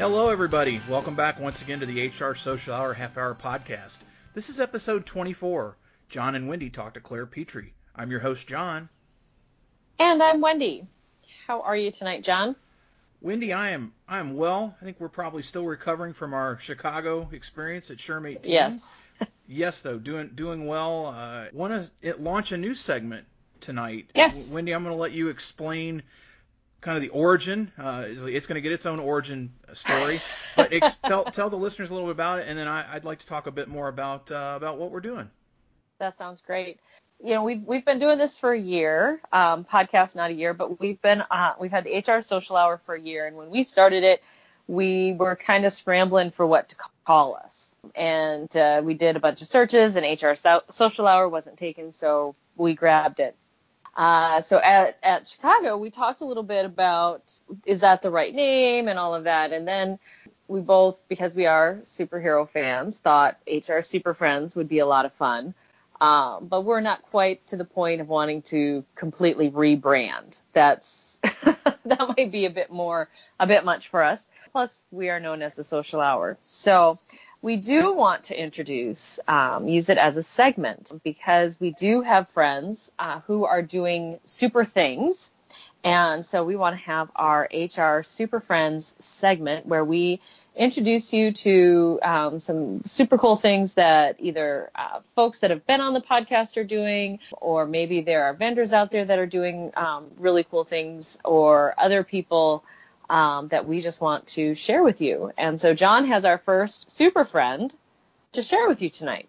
Hello, everybody. Welcome back once again to the HR Social Hour Half Hour Podcast. This is episode 24. Jon and Wendy talk to Claire Petrie. I'm your host, Jon. And I'm Wendy. How are you tonight, Jon? Wendy, I am I am well. I think we're probably still recovering from our Chicago experience at SHRM 18. Yes. yes, though, doing doing well. Uh, Want to launch a new segment tonight. Yes. Wendy, I'm going to let you explain kind of the origin. Uh, it's going to get its own origin story, but ex- tell tell the listeners a little bit about it, and then I, would like to talk a bit more about uh, about what we're doing. That sounds great. You know, we've we've been doing this for a year, um, podcast not a year, but we've been uh, we've had the HR Social Hour for a year, and when we started it, we were kind of scrambling for what to call us, and uh, we did a bunch of searches, and HR so- Social Hour wasn't taken, so we grabbed it. Uh, so at, at Chicago, we talked a little bit about is that the right name and all of that. And then we both, because we are superhero fans, thought HR Super Friends would be a lot of fun. Um, but we're not quite to the point of wanting to completely rebrand. That's that might be a bit more, a bit much for us. Plus, we are known as the Social Hour. So we do want to introduce, um, use it as a segment because we do have friends uh, who are doing super things. And so we want to have our HR Super Friends segment where we introduce you to um, some super cool things that either uh, folks that have been on the podcast are doing, or maybe there are vendors out there that are doing um, really cool things, or other people um, that we just want to share with you. And so Jon has our first super friend to share with you tonight.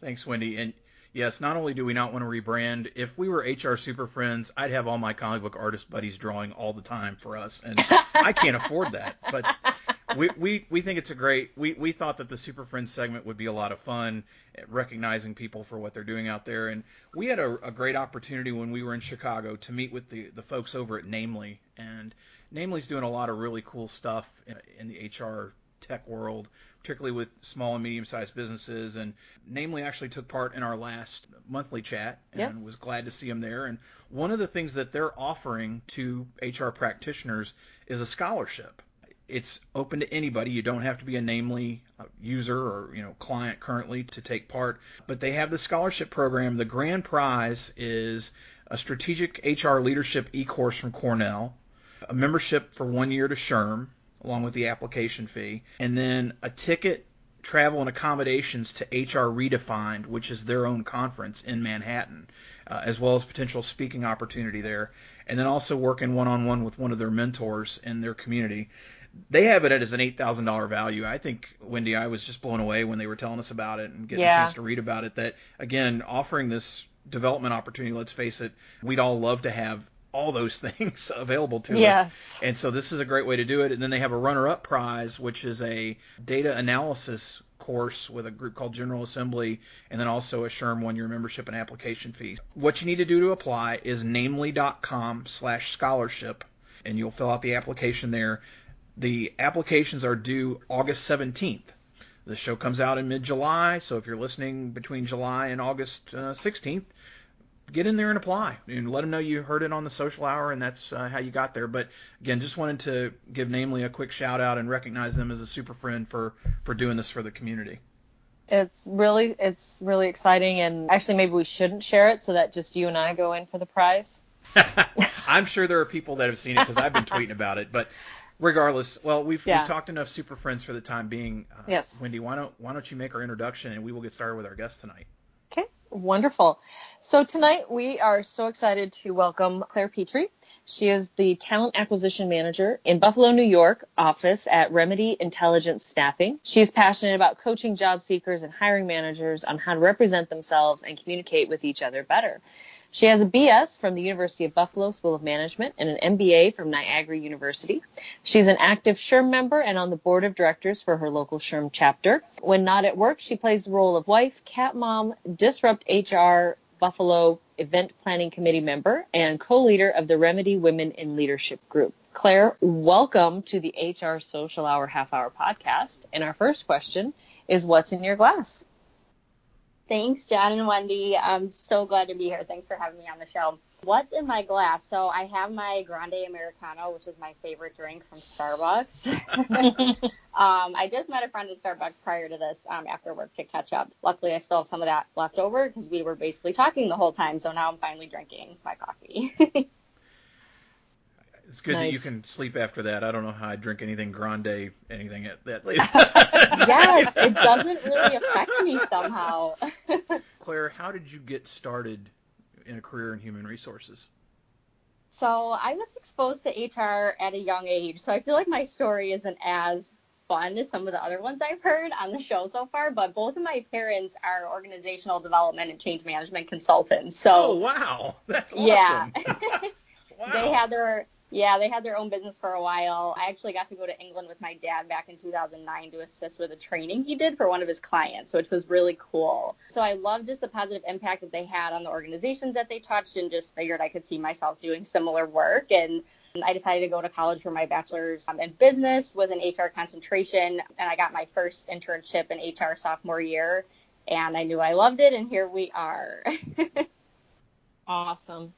Thanks, Wendy. And yes, not only do we not want to rebrand, if we were HR Super Friends, I'd have all my comic book artist buddies drawing all the time for us, and I can't afford that. But we, we, we think it's a great. We, we thought that the Super Friends segment would be a lot of fun, recognizing people for what they're doing out there. And we had a, a great opportunity when we were in Chicago to meet with the the folks over at Namely, and Namely's doing a lot of really cool stuff in, in the HR tech world, particularly with small and medium sized businesses. And Namely actually took part in our last monthly chat and yep. was glad to see him there. And one of the things that they're offering to HR practitioners is a scholarship. It's open to anybody. You don't have to be a Namely uh, user or you know client currently to take part. But they have the scholarship program. The grand prize is a strategic HR leadership e-course from Cornell a membership for one year to SHRM, along with the application fee, and then a ticket, travel, and accommodations to HR Redefined, which is their own conference in Manhattan, uh, as well as potential speaking opportunity there, and then also working one on one with one of their mentors in their community. They have it as an eight thousand dollar value. I think Wendy, I was just blown away when they were telling us about it and getting yeah. a chance to read about it. That again, offering this development opportunity. Let's face it, we'd all love to have all those things available to yes. us. And so this is a great way to do it. And then they have a runner-up prize, which is a data analysis course with a group called General Assembly, and then also a SHRM one-year membership and application fee. What you need to do to apply is namely.com slash scholarship, and you'll fill out the application there. The applications are due August 17th. The show comes out in mid-July, so if you're listening between July and August uh, 16th, get in there and apply and let them know you heard it on the social hour and that's uh, how you got there. But again, just wanted to give Namely a quick shout out and recognize them as a super friend for for doing this for the community. It's really it's really exciting and actually maybe we shouldn't share it so that just you and I go in for the prize. I'm sure there are people that have seen it because I've been tweeting about it, but regardless, well, we've, yeah. we've talked enough super friends for the time being. Uh, yes. Wendy, why don't why don't you make our introduction and we will get started with our guest tonight. Wonderful. So tonight we are so excited to welcome Claire Petrie. She is the talent acquisition manager in Buffalo, New York office at Remedy Intelligent Staffing. She is passionate about coaching job seekers and hiring managers on how to represent themselves and communicate with each other better. She has a BS from the University of Buffalo School of Management and an MBA from Niagara University. She's an active SHRM member and on the board of directors for her local SHRM chapter. When not at work, she plays the role of wife, cat mom, Disrupt HR Buffalo event planning committee member and co-leader of the Remedy Women in Leadership group. Claire, welcome to the HR Social Hour Half Hour podcast. And our first question is what's in your glass? Thanks, Jon and Wendy. I'm so glad to be here. Thanks for having me on the show. What's in my glass? So I have my Grande Americano, which is my favorite drink from Starbucks. um, I just met a friend at Starbucks prior to this um, after work to catch up. Luckily, I still have some of that left over because we were basically talking the whole time. So now I'm finally drinking my coffee. It's good nice. that you can sleep after that. I don't know how I drink anything grande, anything at that late. yes, it doesn't really affect me somehow. Claire, how did you get started in a career in human resources? So I was exposed to HR at a young age, so I feel like my story isn't as fun as some of the other ones I've heard on the show so far. But both of my parents are organizational development and change management consultants. So oh wow, that's awesome. Yeah, wow. they had their yeah, they had their own business for a while. I actually got to go to England with my dad back in 2009 to assist with a training he did for one of his clients, which was really cool. So I loved just the positive impact that they had on the organizations that they touched and just figured I could see myself doing similar work. And I decided to go to college for my bachelor's um, in business with an HR concentration. And I got my first internship in HR sophomore year. And I knew I loved it. And here we are. awesome.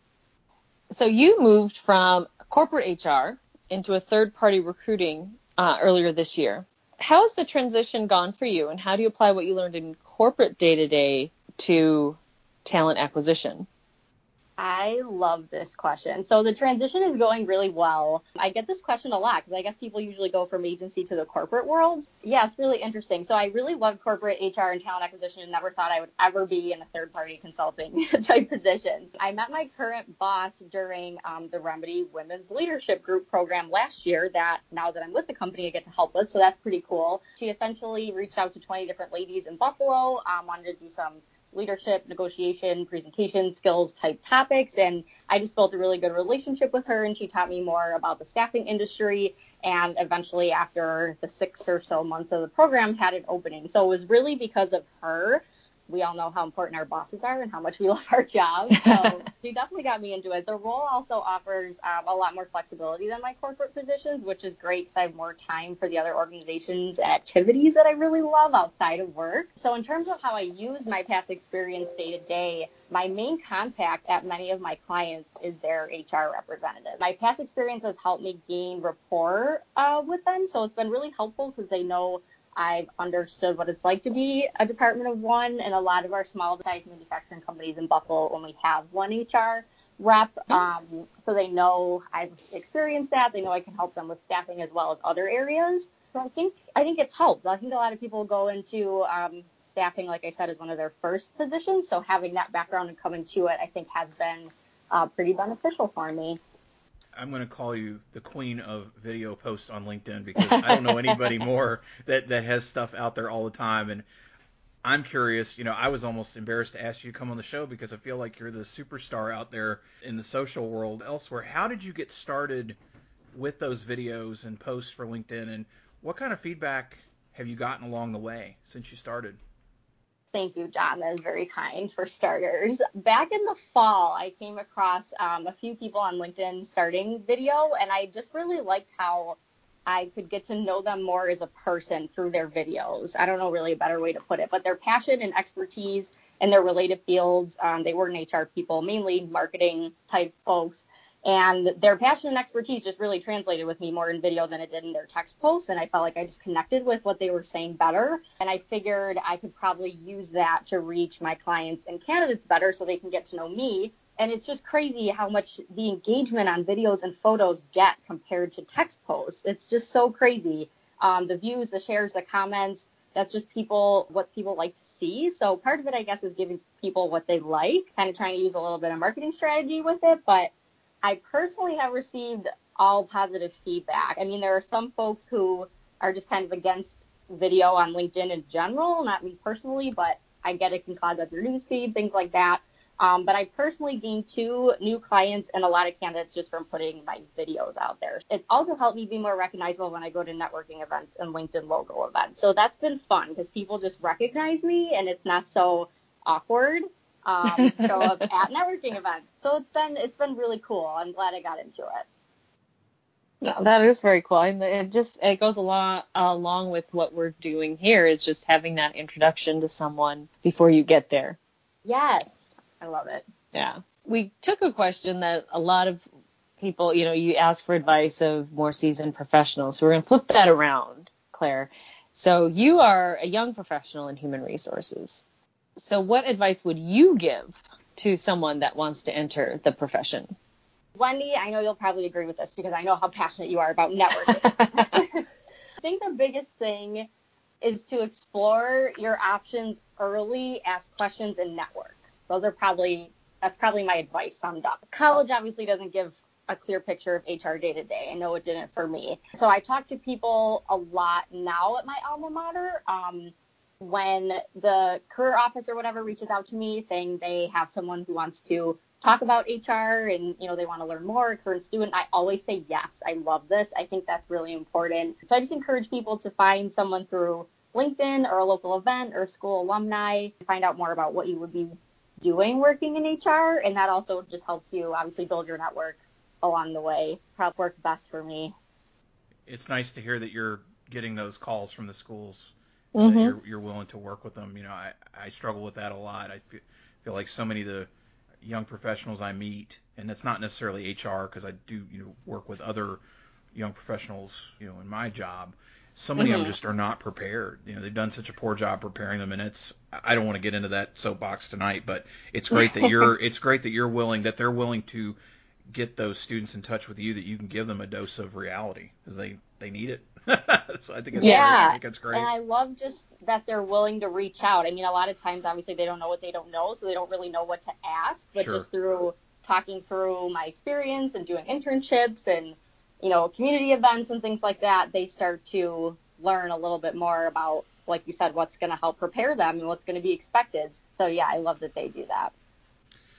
So you moved from corporate HR into a third party recruiting uh, earlier this year. How has the transition gone for you, and how do you apply what you learned in corporate day to day to talent acquisition? I love this question. So the transition is going really well. I get this question a lot because I guess people usually go from agency to the corporate world. Yeah, it's really interesting. So I really love corporate HR and talent acquisition and never thought I would ever be in a third party consulting type positions. I met my current boss during um, the Remedy Women's Leadership Group program last year that now that I'm with the company, I get to help with. So that's pretty cool. She essentially reached out to 20 different ladies in Buffalo, um, wanted to do some leadership, negotiation, presentation skills type topics. And I just built a really good relationship with her, and she taught me more about the staffing industry. And eventually, after the six or so months of the program, had an opening. So it was really because of her we all know how important our bosses are and how much we love our jobs. So she definitely got me into it. The role also offers um, a lot more flexibility than my corporate positions, which is great because I have more time for the other organizations and activities that I really love outside of work. So in terms of how I use my past experience day to day, my main contact at many of my clients is their HR representative. My past experience has helped me gain rapport uh, with them, so it's been really helpful because they know I've understood what it's like to be a department of one, and a lot of our small sized manufacturing companies in Buffalo only have one HR rep, mm-hmm. um, so they know I've experienced that. They know I can help them with staffing as well as other areas. So I think I think it's helped. I think a lot of people go into um, staffing, like I said, as one of their first positions. So having that background and coming to it, I think, has been uh, pretty beneficial for me. I'm going to call you the queen of video posts on LinkedIn because I don't know anybody more that that has stuff out there all the time and I'm curious, you know, I was almost embarrassed to ask you to come on the show because I feel like you're the superstar out there in the social world elsewhere. How did you get started with those videos and posts for LinkedIn and what kind of feedback have you gotten along the way since you started? Thank you, Jon. That is very kind for starters. Back in the fall, I came across um, a few people on LinkedIn starting video, and I just really liked how I could get to know them more as a person through their videos. I don't know really a better way to put it, but their passion and expertise in their related fields. Um, they were in HR people, mainly marketing type folks and their passion and expertise just really translated with me more in video than it did in their text posts. And i felt like i just connected with what they were saying better. And i figured i could probably use that to reach my clients and candidates better so they can get to know me. And it's just crazy how much the engagement on videos and photos get compared to text posts. It's just so crazy. Um, the views the shares the comments that's just people what people like to see. So part of it i guess is giving people what they like kind of trying to use a little bit of marketing strategy with it. But I personally have received all positive feedback. I mean, there are some folks who are just kind of against video on LinkedIn in general, not me personally, but I get it can clog up your newsfeed, things like that. Um, but I personally gained two new clients and a lot of candidates just from putting my videos out there. It's also helped me be more recognizable when I go to networking events and LinkedIn Local events. So that's been fun because people just recognize me and it's not so awkward um, show up at networking events. So it's been it's been really cool. I'm glad I got into it. No, that is very cool. And it just it goes along along with what we're doing here is just having that introduction to someone before you get there. Yes, I love it. Yeah. we took a question that a lot of people, you know, you ask for advice of more seasoned professionals. So we're going to flip that around, Claire. So you are a young professional in human resources. So what advice would you give to someone that wants to enter the profession? Wendy, I know you'll probably agree with this because I know how passionate you are about networking. I think the biggest thing is to explore your options early, ask questions, and network. Those are probably that's probably my advice summed up. College obviously doesn't give a clear picture of HR day to day. I know it didn't for me. So I talk to people a lot now at my alma mater. Um, when the career office or whatever reaches out to me saying they have someone who wants to talk about HR and you know they want to learn more, current student, I always say yes. I love this. I think that's really important. So I just encourage people to find someone through LinkedIn or a local event or school alumni, find out more about what you would be doing working in HR, and that also just helps you obviously build your network along the way. Probably worked best for me. It's nice to hear that you're getting those calls from the schools. Mm-hmm. You're, you're willing to work with them. You know, I, I struggle with that a lot. I feel, feel like so many of the young professionals I meet, and it's not necessarily HR because I do you know work with other young professionals, you know, in my job. So many Mm-hmm. of them just are not prepared. You know, they've done such a poor job preparing them, and it's I don't want to get into that soapbox tonight, but it's great that you're it's great that you're willing that they're willing to get those students in touch with you that you can give them a dose of reality because they they need it. so I think it's Yeah. great. I think it's great. And I love just that they're willing to reach out. I mean, a lot of times, obviously, they don't know what they don't know, so they don't really know what to ask. But Sure. just through talking through my experience and doing internships and, you know, community events and things like that, they start to learn a little bit more about, like you said, what's going to help prepare them and what's going to be expected. So, yeah, I love that they do that.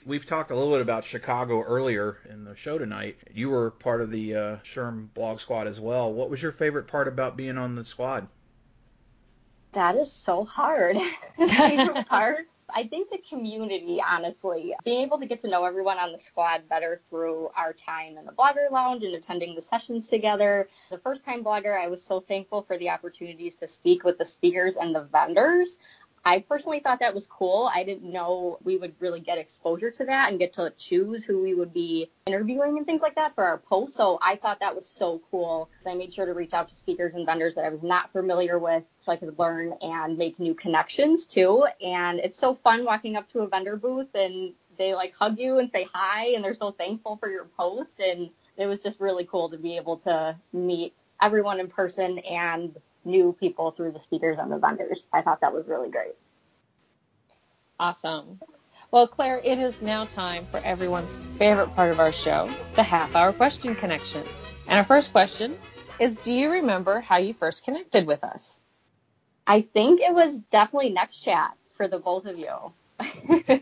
We've talked a little bit about Chicago earlier in the show tonight. You were part of the uh, SHRM blog squad as well. What was your favorite part about being on the squad? That is so hard. Favorite part? I think the community, honestly, being able to get to know everyone on the squad better through our time in the blogger lounge and attending the sessions together. The first time blogger, I was so thankful for the opportunities to speak with the speakers and the vendors. I personally thought that was cool. I didn't know we would really get exposure to that and get to choose who we would be interviewing and things like that for our post. So I thought that was so cool. I made sure to reach out to speakers and vendors that I was not familiar with so I could learn and make new connections too. And it's so fun walking up to a vendor booth and they like hug you and say hi and they're so thankful for your post. And it was just really cool to be able to meet everyone in person and new people through the speakers and the vendors. I thought that was really great. Awesome. Well, Claire, it is now time for everyone's favorite part of our show, the half hour question connection. And our first question is Do you remember how you first connected with us? I think it was definitely Next Chat for the both of you.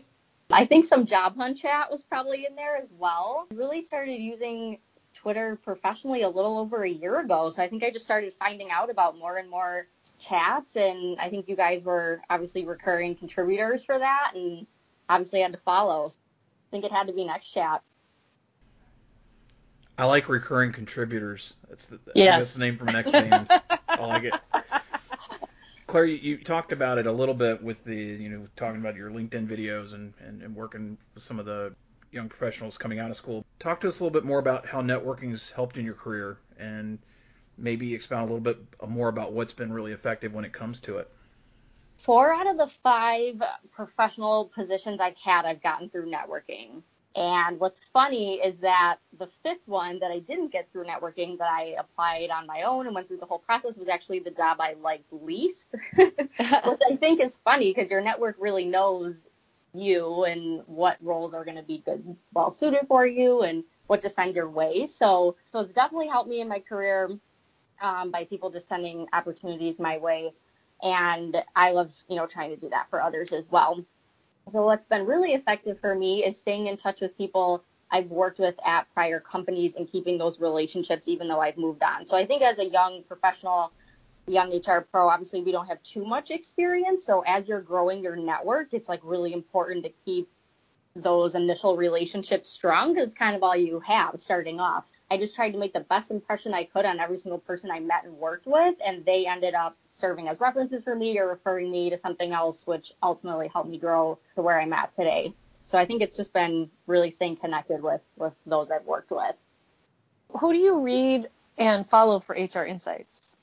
I think some job hunt chat was probably in there as well. I really started using Twitter professionally a little over a year ago. So I think I just started finding out about more and more chats. And I think you guys were obviously recurring contributors for that and obviously had to follow. I think it had to be Next Chat. I like recurring contributors. That's the, I Yes. that's the name from next band. I like it. Claire, you, you talked about it a little bit with the, you know, talking about your LinkedIn videos and, and, and working with some of the young professionals coming out of school. Talk to us a little bit more about how networking has helped in your career and maybe expound a little bit more about what's been really effective when it comes to it. four out of the five professional positions I've had, I've gotten through networking. And what's funny is that the fifth one that I didn't get through networking that I applied on my own and went through the whole process was actually the job I liked least, which I think is funny because your network really knows you and what roles are going to be good, well suited for you and what to send your way. So, so it's definitely helped me in my career um, by people just sending opportunities my way and I love, you know, trying to do that for others as well. So what's been really effective for me is staying in touch with people I've worked with at prior companies and keeping those relationships even though I've moved on. So I think as a young professional, young HR pro, obviously we don't have too much experience. So as you're growing your network, it's like really important to keep those initial relationships strong because kind of all you have starting off. I just tried to make the best impression I could on every single person I met and worked with, and they ended up serving as references for me or referring me to something else, which ultimately helped me grow to where I'm at today. So I think it's just been really staying connected with with those I've worked with. Who do you read and follow for HR insights?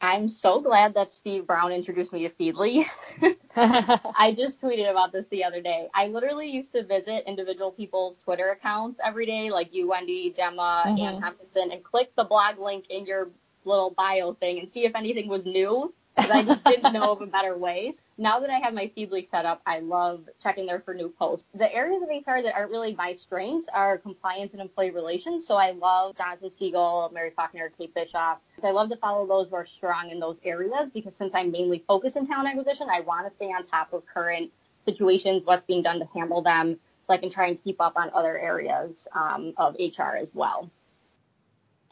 I'm so glad that Steve Brown introduced me to Feedly. I just tweeted about this the other day. I literally used to visit individual people's Twitter accounts every day, like you, Wendy, Gemma, mm-hmm. Ann Hopkinson, and click the blog link in your little bio thing and see if anything was new because I just didn't know of a better way. Now that I have my Feedly set up, I love checking there for new posts. The areas of HR that aren't really my strengths are compliance and employee relations. So I love Jonathan Siegel, Mary Faulkner, Kate Bischoff. So I love to follow those who are strong in those areas because since I'm mainly focused in talent acquisition, I want to stay on top of current situations, what's being done to handle them, so I can try and keep up on other areas um, of HR as well.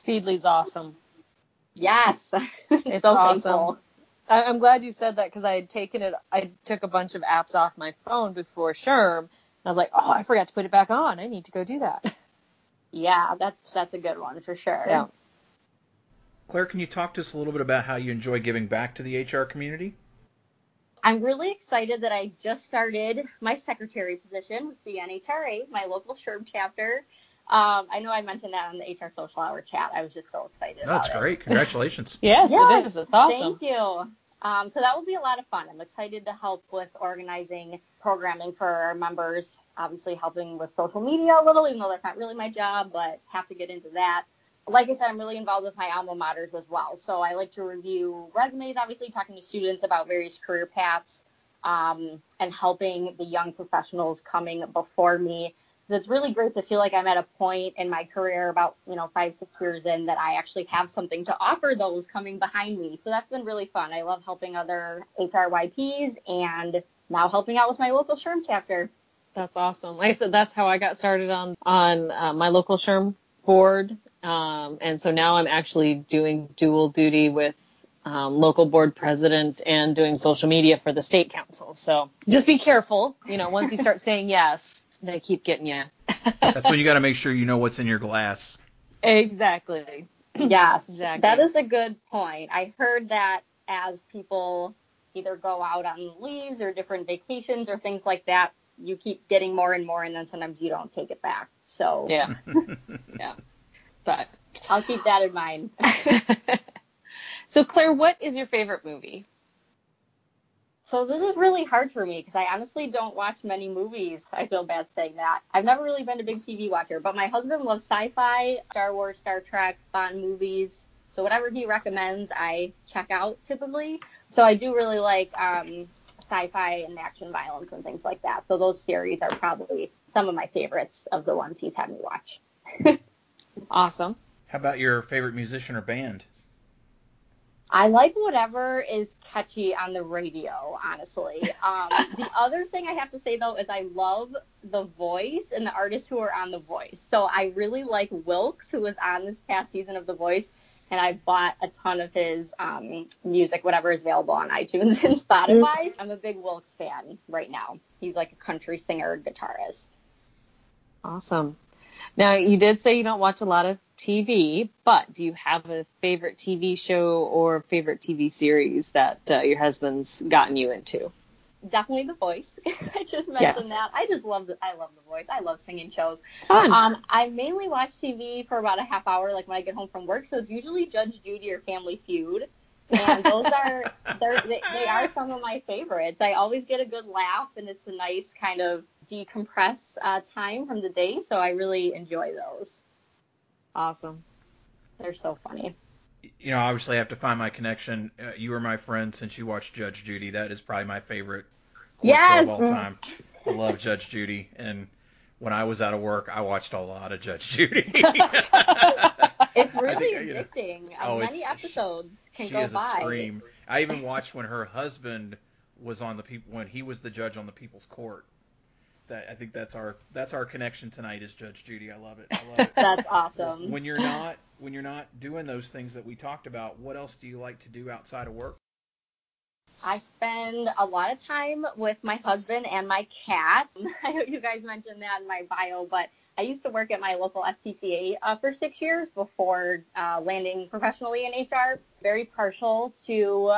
Feedly's awesome. Yes, it's so awesome. Thankful. I'm glad you said that because I had taken it. I took a bunch of apps off my phone before SHRM, and I was like, oh, I forgot to put it back on. I need to go do that. Yeah, that's that's a good one for sure. Yeah. Claire, can you talk to us a little bit about how you enjoy giving back to the HR community? I'm really excited that I just started my secretary position with the NHRA, my local SHRM chapter. Um, I know I mentioned that on the HR Social Hour chat. I was just so excited. That's great. It. Congratulations. yes, yes, it is. It's awesome. Thank you. Um, so that will be a lot of fun. I'm excited to help with organizing programming for our members. Obviously, helping with social media a little, even though that's not really my job, but have to get into that. Like I said, I'm really involved with my alma maters as well. So I like to review resumes, obviously, talking to students about various career paths um, and helping the young professionals coming before me it's really great to feel like I'm at a point in my career about, you know, five, six years in that I actually have something to offer those coming behind me. So that's been really fun. I love helping other HRYPs and now helping out with my local SHRM chapter. That's awesome. Like I said, that's how I got started on, on uh, my local SHRM board. Um, and so now I'm actually doing dual duty with um, local board president and doing social media for the state council. So just be careful. You know, once you start saying yes, they keep getting you. That's when you got to make sure you know what's in your glass. Exactly. Yes, exactly. That is a good point. I heard that as people either go out on leaves or different vacations or things like that, you keep getting more and more, and then sometimes you don't take it back. So yeah, yeah. But I'll keep that in mind. so Claire, what is your favorite movie? So this is really hard for me because I honestly don't watch many movies. I feel bad saying that. I've never really been a big TV watcher, but my husband loves sci-fi, Star Wars, Star Trek, Bond movies. So whatever he recommends, I check out typically. So I do really like um, sci-fi and action violence and things like that. So those series are probably some of my favorites of the ones he's had me watch. awesome. How about your favorite musician or band? I like whatever is catchy on the radio, honestly. Um, the other thing I have to say though is I love the voice and the artists who are on the voice. So I really like Wilkes, who was on this past season of The Voice, and I bought a ton of his um, music, whatever is available on iTunes and Spotify. I'm a big Wilkes fan right now. He's like a country singer guitarist. Awesome. Now you did say you don't watch a lot of TV, but do you have a favorite TV show or favorite TV series that uh, your husband's gotten you into? Definitely The Voice. I just mentioned yes. that. I just love the I love The Voice. I love singing shows. Fun. Um, I mainly watch TV for about a half hour, like when I get home from work. So it's usually Judge Judy or Family Feud. and those are they, they are some of my favorites. I always get a good laugh, and it's a nice kind of decompress uh, time from the day. So I really enjoy those. Awesome. They're so funny. You know, obviously, I have to find my connection. Uh, you were my friend since you watched Judge Judy. That is probably my favorite yes! show of all time. I love Judge Judy, and when I was out of work, I watched a lot of Judge Judy. it's really addicting. You know, oh, many episodes can she go is by. a scream. I even watched when her husband was on the people when he was the judge on the People's Court that I think that's our that's our connection tonight is Judge Judy. I love it. I love it. that's awesome. When you're not when you're not doing those things that we talked about, what else do you like to do outside of work? I spend a lot of time with my husband and my cat. I know you guys mentioned that in my bio, but I used to work at my local SPCA uh, for six years before uh, landing professionally in HR. Very partial to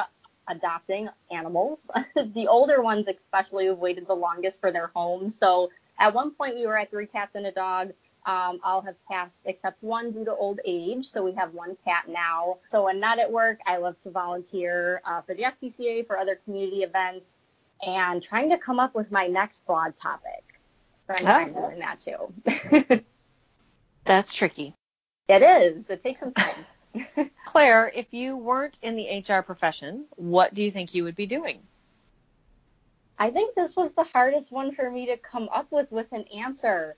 adopting animals. the older ones, especially, have waited the longest for their homes. So at one point, we were at three cats and a dog. Um, all have passed except one due to old age. So we have one cat now. So when not at work, I love to volunteer uh, for the SPCA, for other community events, and trying to come up with my next blog topic. Spend time oh. doing that too. That's tricky. It is. It takes some time. Claire, if you weren't in the HR profession, what do you think you would be doing? I think this was the hardest one for me to come up with with an answer.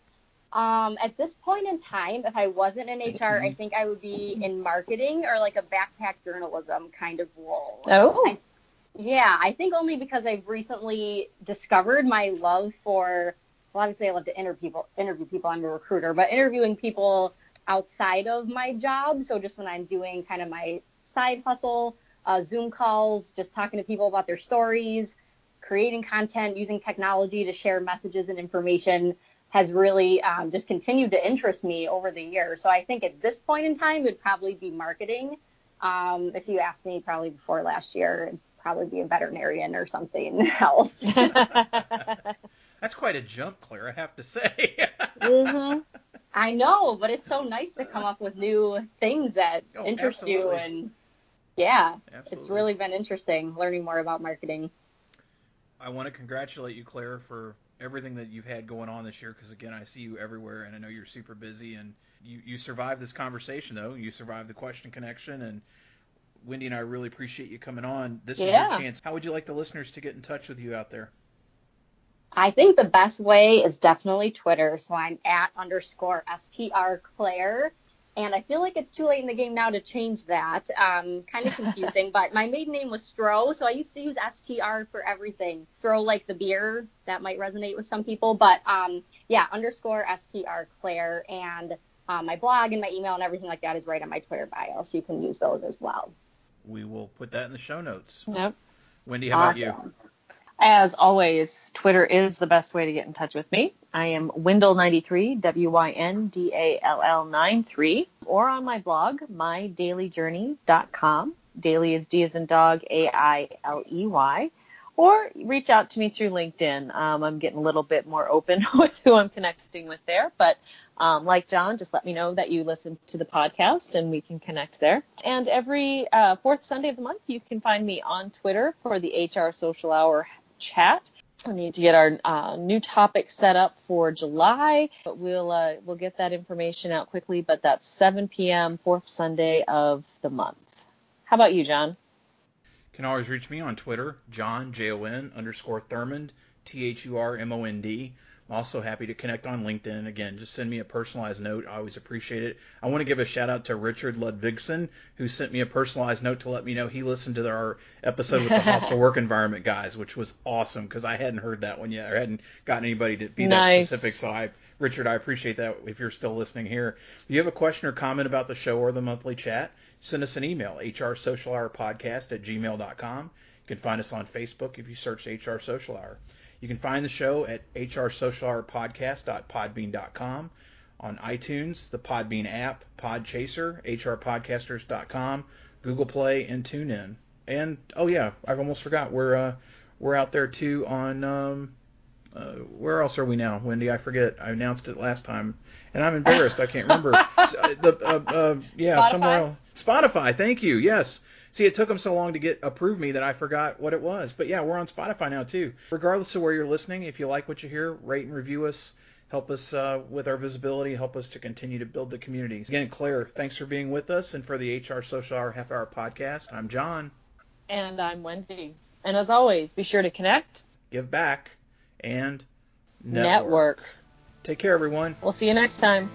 Um, at this point in time, if I wasn't in HR, I think I would be in marketing or like a backpack journalism kind of role. Oh. I, yeah, I think only because I've recently discovered my love for. Well, obviously, I love to interview people. Interview people. I'm a recruiter, but interviewing people outside of my job. So just when I'm doing kind of my side hustle, uh, Zoom calls, just talking to people about their stories, creating content, using technology to share messages and information has really um, just continued to interest me over the years. So I think at this point in time, it would probably be marketing. Um, if you asked me probably before last year, it'd probably be a veterinarian or something else. That's quite a jump, Claire, I have to say. mm-hmm. I know, but it's so nice to come up with new things that oh, interest absolutely. you and yeah, absolutely. it's really been interesting learning more about marketing. I want to congratulate you, Claire, for everything that you've had going on this year because again, I see you everywhere and I know you're super busy and you you survived this conversation though. You survived the question connection and Wendy and I really appreciate you coming on. This yeah. is your chance. How would you like the listeners to get in touch with you out there? I think the best way is definitely Twitter. So I'm at underscore STR Claire. And I feel like it's too late in the game now to change that. Um, kind of confusing, but my maiden name was Stroh, so I used to use STR for everything. Stroh like the beer, that might resonate with some people, but um, yeah, underscore STR Claire. And um, my blog and my email and everything like that is right on my Twitter bio, so you can use those as well. We will put that in the show notes. Yep. Wendy, how awesome. about you? As always, Twitter is the best way to get in touch with me. I am Wyndall93, W-Y-N-D-A-L-L 93, or on my blog, mydaileyjourney.com. Daily is D as in dog, A-I-L-E-Y. Or reach out to me through LinkedIn. Um, I'm getting a little bit more open with who I'm connecting with there. But um, like Jon, just let me know that you listen to the podcast and we can connect there. And every uh, fourth Sunday of the month, you can find me on Twitter for the HR Social Hour chat. We need to get our uh, new topic set up for July, but we'll uh, we'll get that information out quickly. But that's 7 p.m. fourth Sunday of the month. How about you, Jon? Can always reach me on Twitter, Jon J O N underscore Thurmond T H U R M O N D. I'm also happy to connect on LinkedIn. Again, just send me a personalized note. I always appreciate it. I want to give a shout out to Richard Ludvigsen, who sent me a personalized note to let me know he listened to our episode with the hostile work environment guys, which was awesome because I hadn't heard that one yet or hadn't gotten anybody to be nice. that specific. So I, Richard, I appreciate that if you're still listening here. If you have a question or comment about the show or the monthly chat, send us an email, hrsocialhourpodcast at gmail.com. You can find us on Facebook if you search HR Social Hour. You can find the show at hrsocialhourpodcast.podbean.com, on iTunes, the Podbean app, Podchaser, hrpodcasters.com, Google Play, and TuneIn. And oh yeah, I've almost forgot we're uh, we're out there too on um, uh, where else are we now, Wendy? I forget. I announced it last time, and I'm embarrassed. I can't remember. The, uh, uh, yeah, Spotify? somewhere else. Spotify. Thank you. Yes. See, it took them so long to get approved me that I forgot what it was. But yeah, we're on Spotify now too. Regardless of where you're listening, if you like what you hear, rate and review us. Help us uh, with our visibility. Help us to continue to build the community. Again, Claire, thanks for being with us and for the HR Social Hour Half Hour podcast. I'm Jon. And I'm Wendy. And as always, be sure to connect, give back, and network. network. Take care, everyone. We'll see you next time.